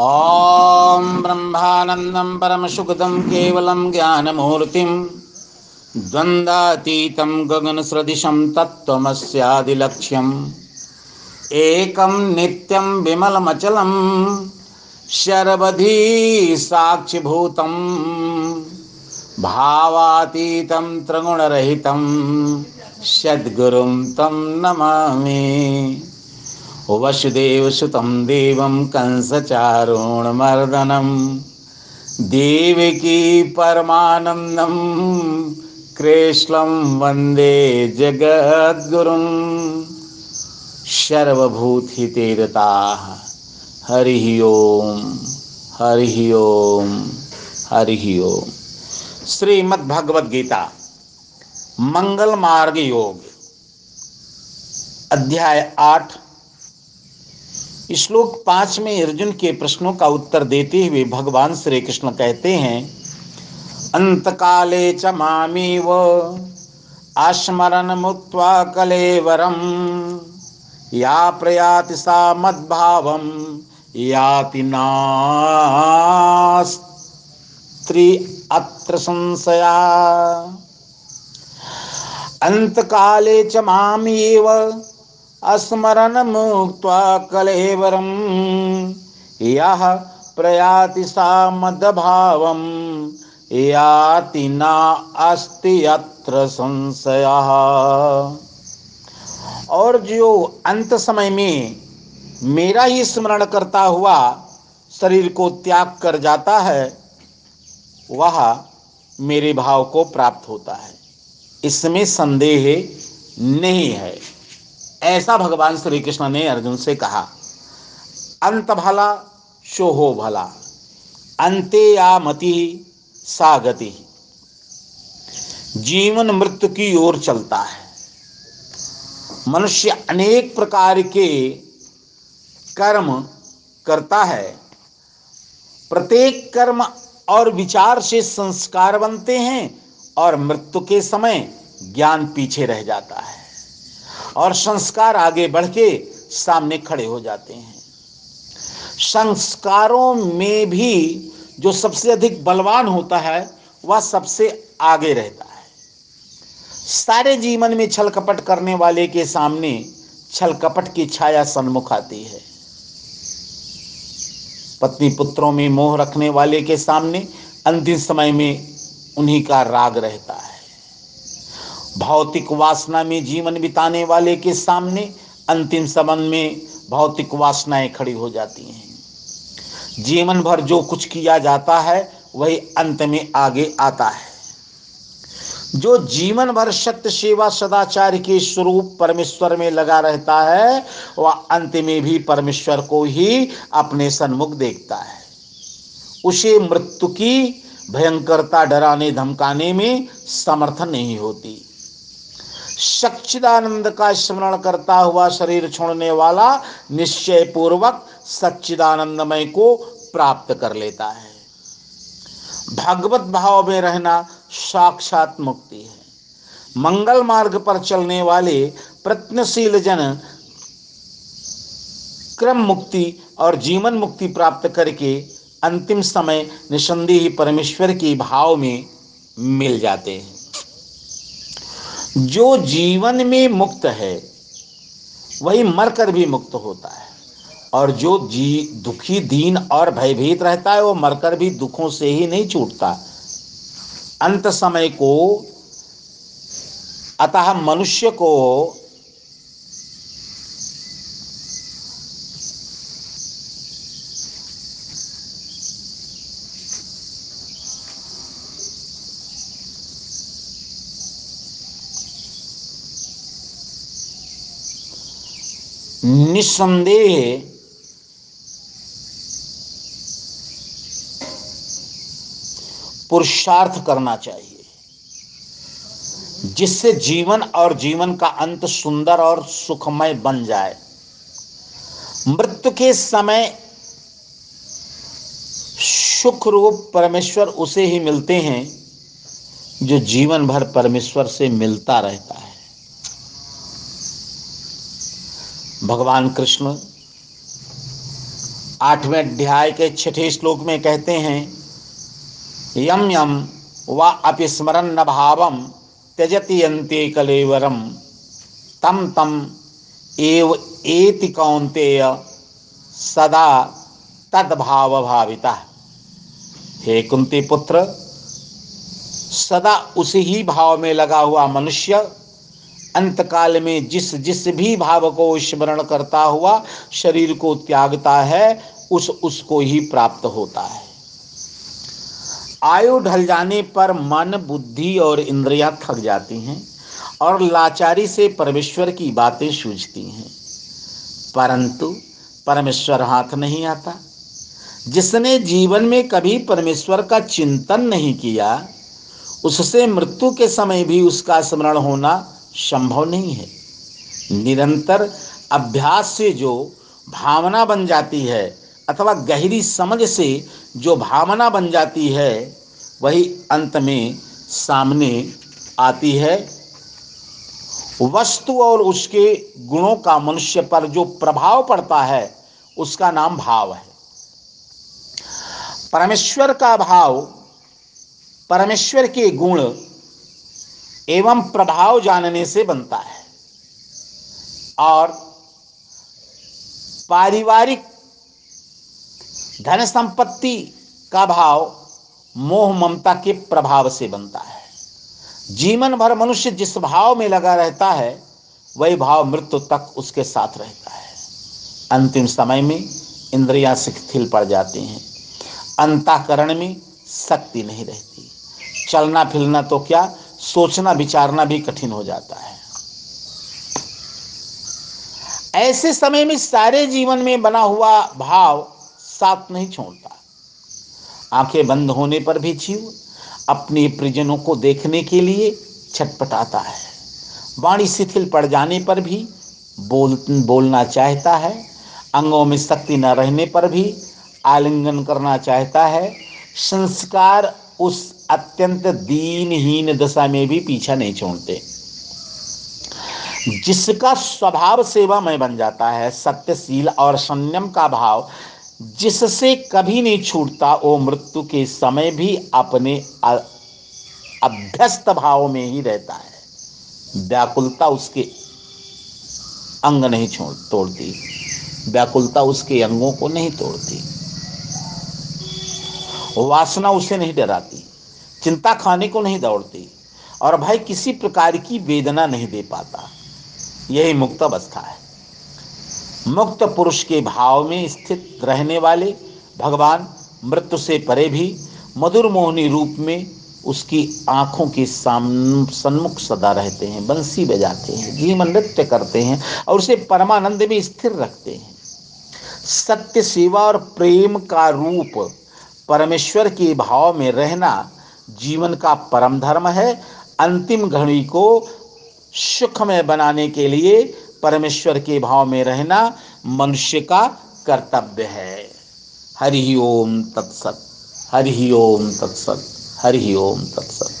ॐ ब्रह्मानन्दं परमसुखदं केवलं ज्ञानमूर्तिं द्वन्द्वातीतं गगनसदृशं तत्त्वमस्यादिलक्ष्यम् एकं नित्यं विमलमचलं शरवधी साक्षिभूतं भावातीतं त्रिगुणरहितं सद्गुरुं तं नमामि। वसुदेवसुतं देवं कंसचारुणमर्दनं, देवकी परमानन्दं कृष्णं वंदे जगद्गुरुं। सर्वभूतहितेरताः हरिः ओम हरिः ओम हरिः ओम। श्रीमद्भगवद गीता मंगल योग अध्याय आठ। श्लोक पाँच में अर्जुन के प्रश्नों का उत्तर देते हुए भगवान श्री कृष्ण कहते हैं, अंतकाले च मामीव आस्मरण मुक्त्वा कलेवरम, या प्रयाति सा मद्भावम, याति नास्त्रि अत्र संशया। अंतकाले च मामेव स्मरण मुक्त्वा कलेवरम यह प्रयाति सा मदभावम, याति न अस्ति अत्र संशय। और जो अंत समय में मेरा ही स्मरण करता हुआ शरीर को त्याग कर जाता है, वह मेरे भाव को प्राप्त होता है। इसमें संदेह नहीं है। ऐसा भगवान श्री कृष्ण ने अर्जुन से कहा, अंत भला, शोहो भला, अंते या मति सा गति जीवन मृत्यु की ओर चलता है। मनुष्य अनेक प्रकार के कर्म करता है। प्रत्येक कर्म और विचार से संस्कार बनते हैं और मृत्यु के समय ज्ञान पीछे रह जाता है। और संस्कार आगे बढ़ के सामने खड़े हो जाते हैं। संस्कारों में भी जो सबसे अधिक बलवान होता है, वह सबसे आगे रहता है। सारे जीवन में छल कपट करने वाले के सामने छल कपट की छाया सन्मुख आती है। पत्नी पुत्रों में मोह रखने वाले के सामने अंतिम समय में उन्हीं का राग रहता है। भौतिक वासना में जीवन बिताने वाले के सामने अंतिम संबंध में भौतिक वासनाएँ खड़ी हो जाती हैं। जीवन भर जो कुछ किया जाता है, वही अंत में आगे आता है। जो जीवन भर सत्य सेवा सदाचार के स्वरूप परमेश्वर में लगा रहता है, वह अंत में भी परमेश्वर को ही अपने सन्मुख देखता है। उसे मृत्यु की भयंकरता डराने धमकाने में समर्थ नहीं होती। सच्चिदानंद का स्मरण करता हुआ शरीर छोड़ने वाला निश्चय पूर्वक सच्चिदानंदमय को प्राप्त कर लेता है। भगवत भाव में रहना साक्षात मुक्ति है। मंगल मार्ग पर चलने वाले प्रत्नशील जन क्रम मुक्ति और जीवन मुक्ति प्राप्त करके अंतिम समय निसंदेह परमेश्वर के भाव में मिल जाते हैं। जो जीवन में मुक्त है, वही मरकर भी मुक्त होता है। और जो जी, दुखी, दीन और भयभीत रहता है, वो मरकर भी दुखों से ही नहीं छूटता। अंत समय को, अतः मनुष्य को निस्संदेह पुरुषार्थ करना चाहिए, जिससे जीवन और जीवन का अंत सुंदर और सुखमय बन जाए। मृत्यु के समय सुख रूप परमेश्वर उसे ही मिलते हैं, जो जीवन भर परमेश्वर से मिलता रहता है। भगवान कृष्ण आठवें अध्याय के छठे श्लोक में कहते हैं, यम यम व अपस्मरण न भावम त्यजति अंत्य कलेवरम तम तम एव एति कौंतेय सदा तद्भाव भाविता हे कुंती पुत्र, सदा उसी ही भाव में लगा हुआ मनुष्य अंतकाल में जिस जिस भी भाव को स्मरण करता हुआ शरीर को त्यागता है, उस, उसको ही प्राप्त होता है। आयु ढल जाने पर मन, बुद्धि और इंद्रियाँ थक जाती हैं और लाचारी से परमेश्वर की बातें सूझती हैं। परंतु परमेश्वर हाथ नहीं आता। जिसने जीवन में कभी परमेश्वर का चिंतन नहीं किया, उससे मृत्यु के समय भी उसका स्मरण होना संभव नहीं है। निरंतर अभ्यास से जो भावना बन जाती है, अथवा गहरी समझ से जो भावना बन जाती है, वही अंत में सामने आती है। वस्तु और उसके गुणों का मनुष्य पर जो प्रभाव पड़ता है, उसका नाम भाव है। परमेश्वर का भाव, परमेश्वर के गुण एवं प्रभाव जानने से बनता है। और पारिवारिक धन संपत्ति का भाव मोह ममता के प्रभाव से बनता है। जीवन भर मनुष्य जिस भाव में लगा रहता है, वही भाव मृत्यु तक उसके साथ रहता है। अंतिम समय में इंद्रियाँ शिथिल पड़ जाती हैं। अंताकरण में शक्ति नहीं रहती। चलना फिरना तो क्या सोचना, विचारना भी कठिन हो जाता है। ऐसे समय में सारे जीवन में बना हुआ भाव साथ नहीं छोड़ता। आँखें बंद होने पर भी जीव अपने परिजनों को देखने के लिए छटपटाता है। वाणी शिथिल पड़ जाने पर भी बोल, बोलना चाहता है। अंगों में शक्ति न रहने पर भी आलिंगन करना चाहता है। संस्कार उस अत्यंत दीनहीन दशा में भी पीछा नहीं छोड़ते। जिसका स्वभाव सेवा में बन जाता है, सत्यशील और संयम का भाव, जिससे कभी नहीं छूटता वो मृत्यु के समय भी अपने अभ्यस्त भाव में ही रहता है। व्याकुलता उसके अंग नहीं छोड़, तोड़ती। व्याकुलता उसके अंगों को नहीं तोड़ती। वासना उसे नहीं डराती। चिंता खाने को नहीं दौड़ती और भाई किसी प्रकार की वेदना नहीं दे पाता। यही मुक्त अवस्था है। मुक्त पुरुष के भाव में स्थित रहने वाले भगवान मृत्यु से परे भी मधुर मोहनी रूप में उसकी आँखों के सन्मुख सदा रहते हैं, बंसी बजाते हैं जीवन नृत्य करते हैं और उसे परमानंद में स्थिर रखते हैं। सत्य सेवा और प्रेम का रूप परमेश्वर के भाव में रहना जीवन का परम धर्म है। अंतिम घड़ी को सुखमय बनाने के लिए परमेश्वर के भाव में रहना मनुष्य का कर्तव्य है। हरि ओम तत्सत, हरि ओम तत्सत, हरि ओम तत्सत।